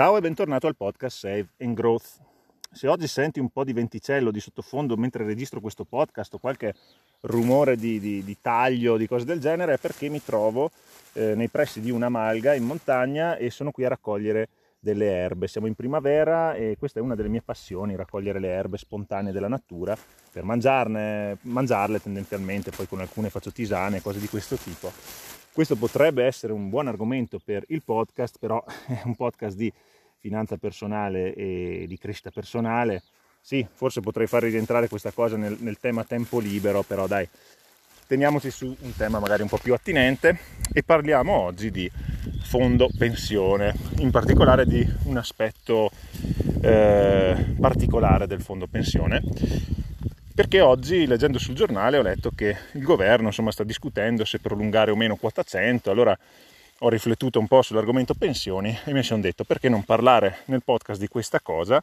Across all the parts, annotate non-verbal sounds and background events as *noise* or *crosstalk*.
Ciao e bentornato al podcast Save and Growth. Se oggi senti un po' di venticello di sottofondo mentre registro questo podcast o qualche rumore di, di, di taglio, di cose del genere, è perché mi trovo eh, nei pressi di una malga in montagna e sono qui a raccogliere delle erbe. Siamo in primavera e questa è una delle mie passioni, raccogliere le erbe spontanee della natura per mangiarne, mangiarle tendenzialmente, poi con alcune faccio tisane, cose di questo tipo. Questo potrebbe essere un buon argomento per il podcast, però *laughs* è un podcast di finanza personale e di crescita personale. Sì, forse potrei far rientrare questa cosa nel, nel tema tempo libero, però dai, teniamoci su un tema magari un po' più attinente e parliamo oggi di fondo pensione, in particolare di un aspetto eh, particolare del fondo pensione perché oggi leggendo sul giornale ho letto che il governo insomma, sta discutendo se prolungare o meno quota 100, allora ho riflettuto un po' sull'argomento pensioni e mi sono detto perché non parlare nel podcast di questa cosa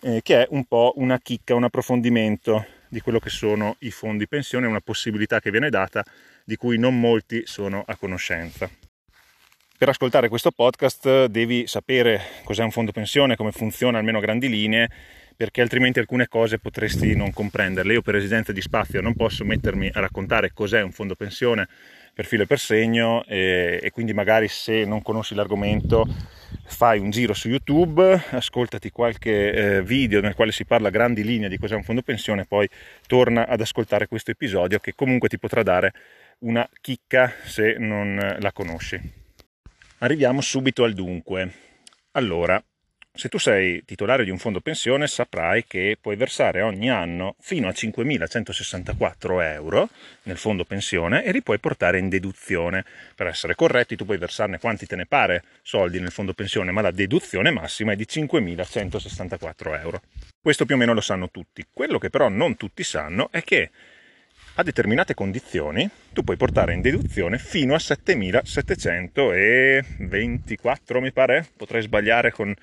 eh, che è un po' una chicca, un approfondimento di quello che sono i fondi pensione, una possibilità che viene data di cui non molti sono a conoscenza. Per ascoltare questo podcast devi sapere cos'è un fondo pensione, come funziona almeno a grandi linee perché altrimenti alcune cose potresti non comprenderle. Io per esigenza di spazio non posso mettermi a raccontare cos'è un fondo pensione per filo e per segno e, e quindi magari se non conosci l'argomento fai un giro su YouTube, ascoltati qualche eh, video nel quale si parla a grandi linee di cos'è un fondo pensione, poi torna ad ascoltare questo episodio che comunque ti potrà dare una chicca se non la conosci. Arriviamo subito al dunque. Allora, se tu sei titolare di un fondo pensione saprai che puoi versare ogni anno fino a 5.164 euro nel fondo pensione e li puoi portare in deduzione. Per essere corretti tu puoi versarne quanti te ne pare soldi nel fondo pensione, ma la deduzione massima è di 5.164 euro. Questo più o meno lo sanno tutti. Quello che però non tutti sanno è che a determinate condizioni tu puoi portare in deduzione fino a 7.724 mi pare, potrei sbagliare con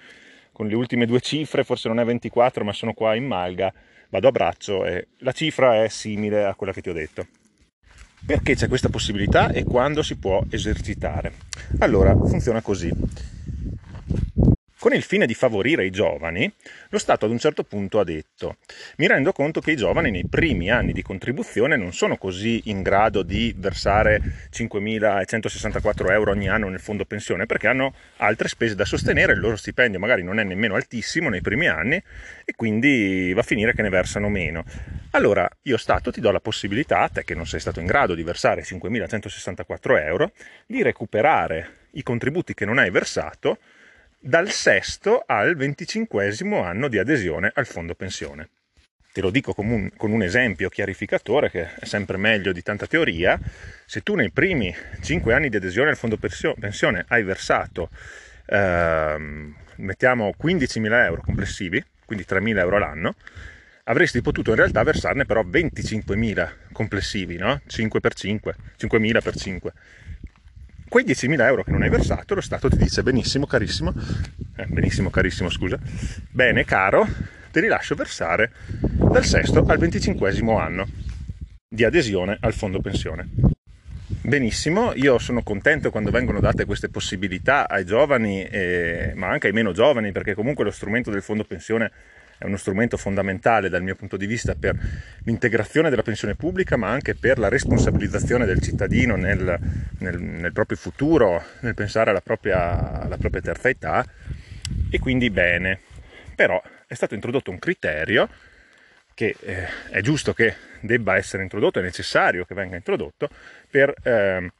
con le ultime due cifre, forse non è 24 ma sono qua in malga, vado a braccio e la cifra è simile a quella che ti ho detto. Perché c'è questa possibilità e quando si può esercitare? Allora, funziona così. Con il fine di favorire i giovani, lo Stato ad un certo punto ha detto mi rendo conto che i giovani nei primi anni di contribuzione non sono così in grado di versare 5.164 euro ogni anno nel fondo pensione perché hanno altre spese da sostenere, il loro stipendio magari non è nemmeno altissimo nei primi anni e quindi va a finire che ne versano meno. Allora io Stato ti do la possibilità, te che non sei stato in grado di versare 5.164 euro, di recuperare i contributi che non hai versato dal sesto al venticinquesimo anno di adesione al fondo pensione. Te lo dico con un, con un, esempio chiarificatore che è sempre meglio di tanta teoria. Se tu nei primi 5 anni di adesione al fondo pensione hai versato, ehm, mettiamo 15.000 euro complessivi, quindi 3.000 euro l'anno, avresti potuto in realtà versarne però 25.000 complessivi, no? 5 per 5, 5.000 per 5 quei 10.000 euro che non hai versato, lo Stato ti dice benissimo carissimo, eh, benissimo carissimo scusa, bene caro, te li lascio versare dal sesto al venticinquesimo anno di adesione al fondo pensione. Benissimo, io sono contento quando vengono date queste possibilità ai giovani, eh, ma anche ai meno giovani, perché comunque lo strumento del fondo pensione è uno strumento fondamentale dal mio punto di vista per l'integrazione della pensione pubblica, ma anche per la responsabilizzazione del cittadino nel, nel, nel proprio futuro, nel pensare alla propria, alla propria terza età. E quindi bene. Però è stato introdotto un criterio che eh, è giusto che debba essere introdotto, è necessario che venga introdotto per eh,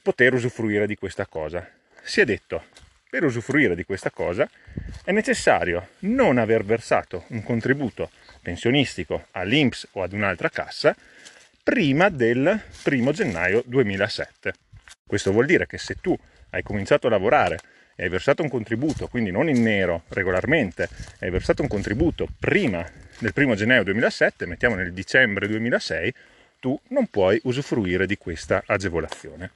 poter usufruire di questa cosa. Si è detto per usufruire di questa cosa è necessario non aver versato un contributo pensionistico all'INPS o ad un'altra cassa prima del 1 gennaio 2007. Questo vuol dire che se tu hai cominciato a lavorare e hai versato un contributo, quindi non in nero regolarmente, hai versato un contributo prima del 1 gennaio 2007, mettiamo nel dicembre 2006, tu non puoi usufruire di questa agevolazione.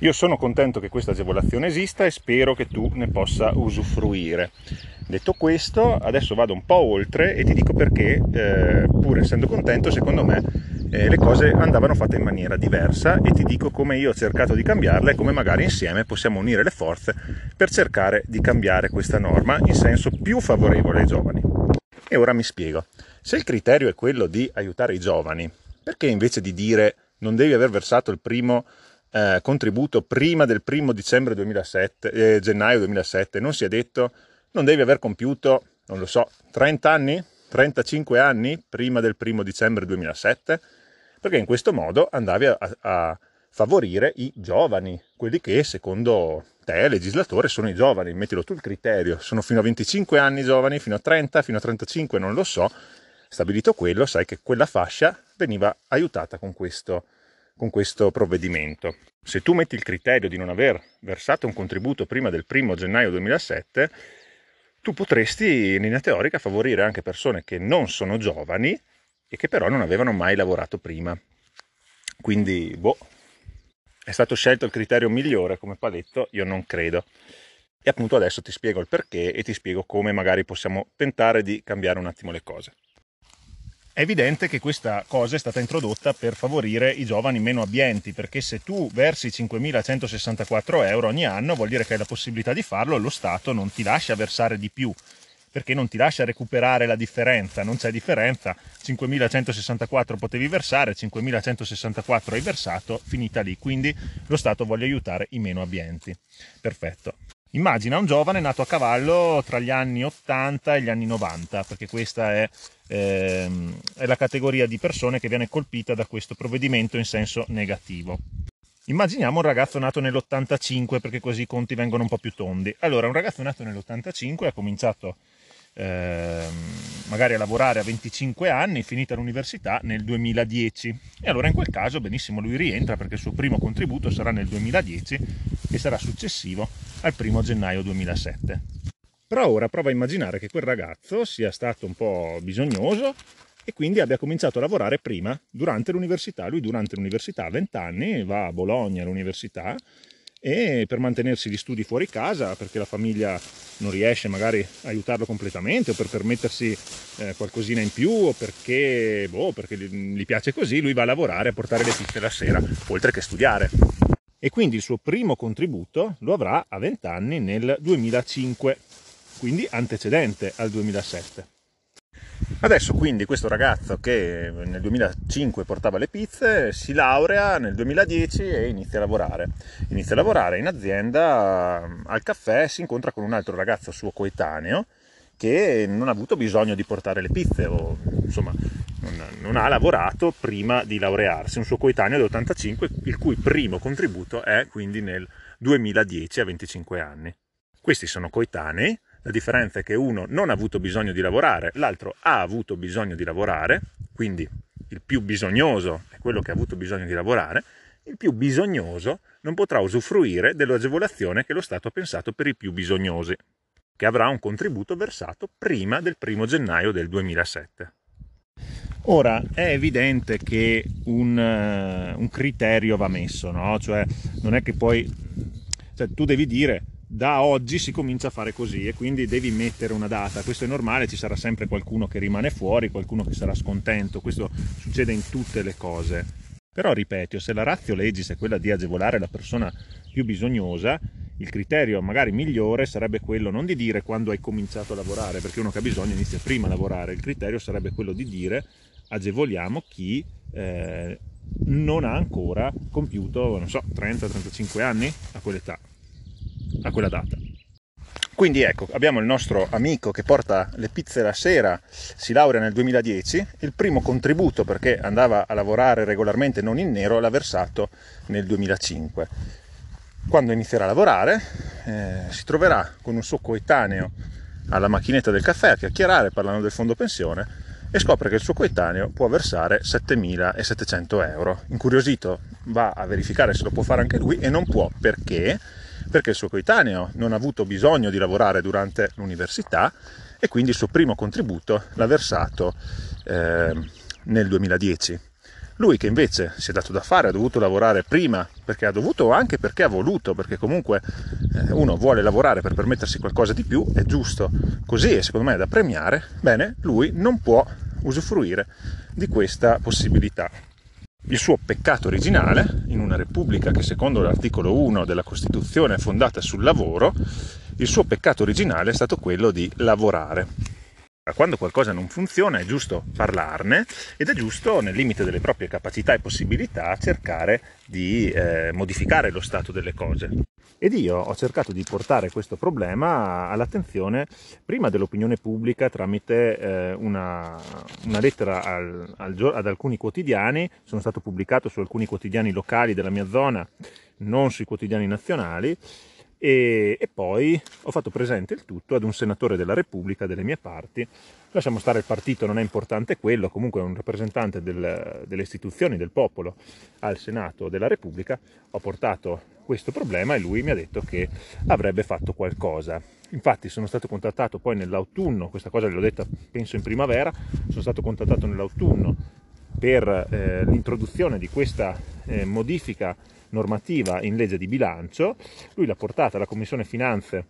Io sono contento che questa agevolazione esista e spero che tu ne possa usufruire. Detto questo, adesso vado un po' oltre e ti dico perché, eh, pur essendo contento, secondo me eh, le cose andavano fatte in maniera diversa e ti dico come io ho cercato di cambiarle e come magari insieme possiamo unire le forze per cercare di cambiare questa norma in senso più favorevole ai giovani. E ora mi spiego. Se il criterio è quello di aiutare i giovani, perché invece di dire non devi aver versato il primo eh, contributo prima del primo dicembre 2007, eh, gennaio 2007, non si è detto non devi aver compiuto, non lo so, 30 anni, 35 anni prima del primo dicembre 2007? Perché in questo modo andavi a, a favorire i giovani, quelli che secondo te, legislatore, sono i giovani, mettilo tu il criterio, sono fino a 25 anni giovani, fino a 30, fino a 35, non lo so, stabilito quello, sai che quella fascia veniva aiutata con questo, con questo provvedimento. Se tu metti il criterio di non aver versato un contributo prima del 1 gennaio 2007, tu potresti in linea teorica favorire anche persone che non sono giovani e che però non avevano mai lavorato prima. Quindi, boh, è stato scelto il criterio migliore come paletto? Io non credo. E appunto adesso ti spiego il perché e ti spiego come magari possiamo tentare di cambiare un attimo le cose. È evidente che questa cosa è stata introdotta per favorire i giovani meno abbienti, perché se tu versi 5.164 euro ogni anno vuol dire che hai la possibilità di farlo e lo Stato non ti lascia versare di più perché non ti lascia recuperare la differenza, non c'è differenza, 5.164 potevi versare, 5.164 hai versato, finita lì, quindi lo Stato vuole aiutare i meno abbienti. Perfetto. Immagina un giovane nato a cavallo tra gli anni 80 e gli anni 90, perché questa è, ehm, è la categoria di persone che viene colpita da questo provvedimento in senso negativo. Immaginiamo un ragazzo nato nell'85 perché così i conti vengono un po' più tondi. Allora, un ragazzo nato nell'85 ha cominciato eh, magari a lavorare a 25 anni, finita l'università nel 2010. E allora in quel caso benissimo lui rientra perché il suo primo contributo sarà nel 2010 e sarà successivo al primo gennaio 2007. Però ora prova a immaginare che quel ragazzo sia stato un po' bisognoso e quindi abbia cominciato a lavorare prima, durante l'università. Lui durante l'università ha 20 anni, va a Bologna all'università e per mantenersi gli studi fuori casa perché la famiglia non riesce magari a aiutarlo completamente o per permettersi eh, qualcosina in più o perché, boh, perché gli piace così, lui va a lavorare a portare le pizze la sera, oltre che studiare. E quindi il suo primo contributo lo avrà a 20 anni nel 2005, quindi antecedente al 2007. Adesso quindi questo ragazzo che nel 2005 portava le pizze si laurea nel 2010 e inizia a lavorare. Inizia a lavorare in azienda al caffè, si incontra con un altro ragazzo suo coetaneo che non ha avuto bisogno di portare le pizze o insomma non, non ha lavorato prima di laurearsi, un suo coetaneo dell'85 il cui primo contributo è quindi nel 2010 a 25 anni. Questi sono coetanei, la differenza è che uno non ha avuto bisogno di lavorare, l'altro ha avuto bisogno di lavorare, quindi il più bisognoso è quello che ha avuto bisogno di lavorare, il più bisognoso non potrà usufruire dell'agevolazione che lo Stato ha pensato per i più bisognosi, che avrà un contributo versato prima del primo gennaio del 2007. Ora è evidente che un, uh, un criterio va messo, no? cioè non è che poi cioè, tu devi dire da oggi si comincia a fare così e quindi devi mettere una data. Questo è normale, ci sarà sempre qualcuno che rimane fuori, qualcuno che sarà scontento, questo succede in tutte le cose. Però ripeto, se la razio legis è quella di agevolare la persona più bisognosa, il criterio magari migliore sarebbe quello non di dire quando hai cominciato a lavorare, perché uno che ha bisogno inizia prima a lavorare, il criterio sarebbe quello di dire agevoliamo chi eh, non ha ancora compiuto, non so, 30-35 anni a quell'età a quella data. Quindi ecco, abbiamo il nostro amico che porta le pizze la sera, si laurea nel 2010, il primo contributo perché andava a lavorare regolarmente non in nero l'ha versato nel 2005. Quando inizierà a lavorare eh, si troverà con un suo coetaneo alla macchinetta del caffè a chiacchierare parlando del fondo pensione e scopre che il suo coetaneo può versare 7.700 euro. Incuriosito va a verificare se lo può fare anche lui e non può perché perché il suo coetaneo non ha avuto bisogno di lavorare durante l'università e quindi il suo primo contributo l'ha versato eh, nel 2010. Lui che invece si è dato da fare, ha dovuto lavorare prima, perché ha dovuto anche perché ha voluto, perché comunque eh, uno vuole lavorare per permettersi qualcosa di più, è giusto così e secondo me è da premiare, bene, lui non può usufruire di questa possibilità. Il suo peccato originale, in una repubblica che secondo l'articolo 1 della Costituzione è fondata sul lavoro, il suo peccato originale è stato quello di lavorare. Quando qualcosa non funziona è giusto parlarne ed è giusto, nel limite delle proprie capacità e possibilità, cercare di eh, modificare lo stato delle cose. Ed io ho cercato di portare questo problema all'attenzione prima dell'opinione pubblica tramite eh, una, una, lettera al, al, ad alcuni quotidiani, sono stato pubblicato su alcuni quotidiani locali della mia zona, non sui quotidiani nazionali, e, e, poi ho fatto presente il tutto ad un senatore della Repubblica delle mie parti. Lasciamo stare il partito, non è importante quello, comunque è un rappresentante del, delle istituzioni, del popolo al Senato della Repubblica. Ho portato questo problema e lui mi ha detto che avrebbe fatto qualcosa. Infatti sono stato contattato poi nell'autunno, questa cosa l'ho detta penso in primavera, sono stato contattato nell'autunno per eh, l'introduzione di questa eh, modifica normativa in legge di bilancio, lui l'ha portata alla Commissione Finanze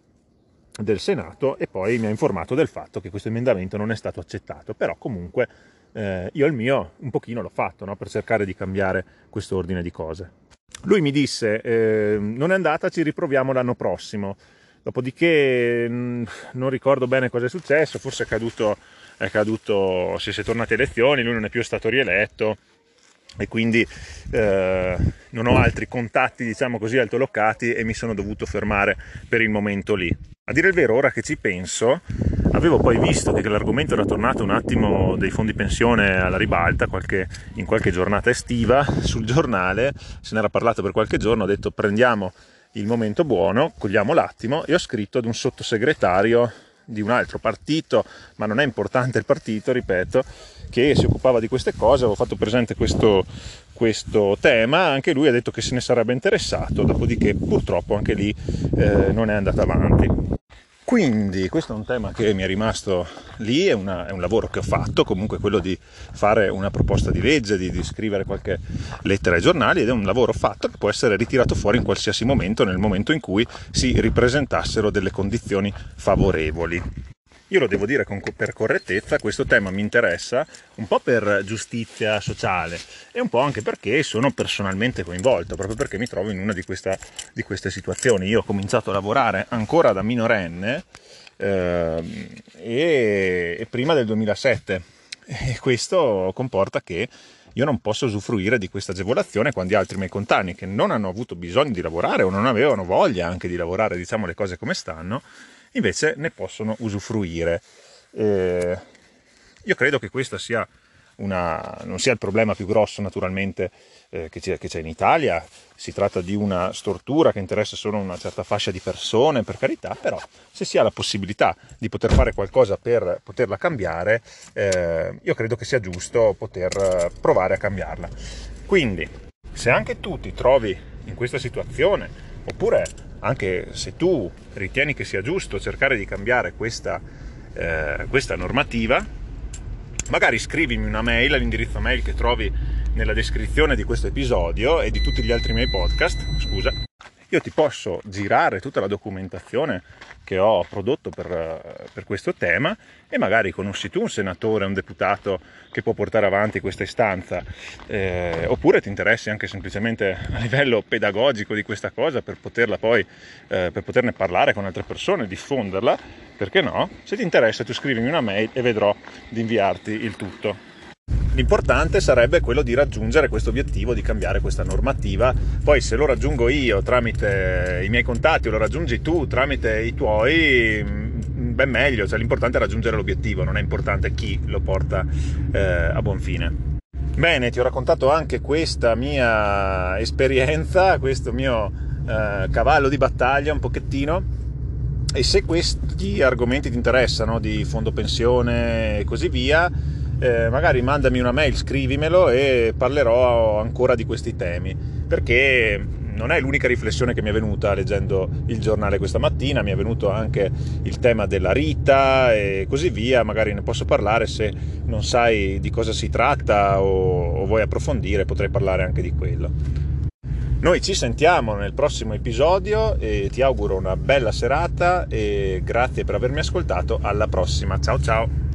del Senato e poi mi ha informato del fatto che questo emendamento non è stato accettato, però comunque eh, io il mio un pochino l'ho fatto no? per cercare di cambiare questo ordine di cose. Lui mi disse eh, non è andata, ci riproviamo l'anno prossimo, dopodiché mh, mm, non ricordo bene cosa è successo, forse è caduto, è caduto, si è tornate elezioni, lui non è più stato rieletto e quindi eh, non ho altri contatti diciamo così altolocati e mi sono dovuto fermare per il momento lì. A dire il vero, ora che ci penso, avevo poi visto che l'argomento era tornato un attimo dei fondi pensione alla ribalta qualche, in qualche giornata estiva sul giornale, se ne era parlato per qualche giorno, ho detto prendiamo il momento buono, cogliamo l'attimo e ho scritto ad un sottosegretario di un altro partito, ma non è importante il partito, ripeto, che si occupava di queste cose, avevo fatto presente questo, questo tema, anche lui ha detto che se ne sarebbe interessato, dopodiché purtroppo anche lì eh, non è andata avanti. Quindi questo è un tema che mi è rimasto lì, è, una, è, un lavoro che ho fatto, comunque quello di fare una proposta di legge, di, di, scrivere qualche lettera ai giornali ed è un lavoro fatto che può essere ritirato fuori in qualsiasi momento, nel momento in cui si ripresentassero delle condizioni favorevoli. Io lo devo dire con, per correttezza, questo tema mi interessa un po' per giustizia sociale e un po' anche perché sono personalmente coinvolto, proprio perché mi trovo in una di, questa, di queste situazioni. Io ho cominciato a lavorare ancora da minorenne eh, e, e prima del 2007 e questo comporta che io non posso usufruire di questa agevolazione quando altri miei contani che non hanno avuto bisogno di lavorare o non avevano voglia anche di lavorare, diciamo le cose come stanno, invece ne possono usufruire. Eh, io credo che questo sia una, non sia il problema più grosso naturalmente eh, che, c'è, che, c'è, in Italia, si tratta di una stortura che interessa solo una certa fascia di persone, per carità, però se si ha la possibilità di poter fare qualcosa per poterla cambiare, eh, io credo che sia giusto poter provare a cambiarla. Quindi, se anche tu ti trovi in questa situazione, oppure anche se tu ritieni che sia giusto cercare di cambiare questa, eh, questa normativa, magari scrivimi una mail all'indirizzo mail che trovi nella descrizione di questo episodio e di tutti gli altri miei podcast, scusa, io ti posso girare tutta la documentazione che ho prodotto per, per, questo tema e magari conosci tu un senatore, un deputato che può portare avanti questa istanza eh, oppure ti interessi anche semplicemente a livello pedagogico di questa cosa per poterla poi eh, per poterne parlare con altre persone, diffonderla, perché no? Se ti interessa tu scrivimi una mail e vedrò di inviarti il tutto. L'importante sarebbe quello di raggiungere questo obiettivo, di cambiare questa normativa. Poi se lo raggiungo io tramite i miei contatti o lo raggiungi tu tramite i tuoi, mm, ben meglio. Cioè, l'importante è raggiungere l'obiettivo, non è importante chi lo porta eh, a buon fine. Bene, ti ho raccontato anche questa mia esperienza, questo mio eh, cavallo di battaglia un pochettino. E se questi argomenti ti interessano, di fondo pensione e così via, eh, magari mandami una mail, scrivimelo e parlerò ancora di questi temi, perché non è l'unica riflessione che mi è venuta leggendo il giornale questa mattina, mi è venuto anche il tema della Rita e così via, magari ne posso parlare se non sai di cosa si tratta o, o vuoi approfondire, potrei parlare anche di quello. Noi ci sentiamo nel prossimo episodio e ti auguro una bella serata e grazie per avermi ascoltato, alla prossima, ciao ciao!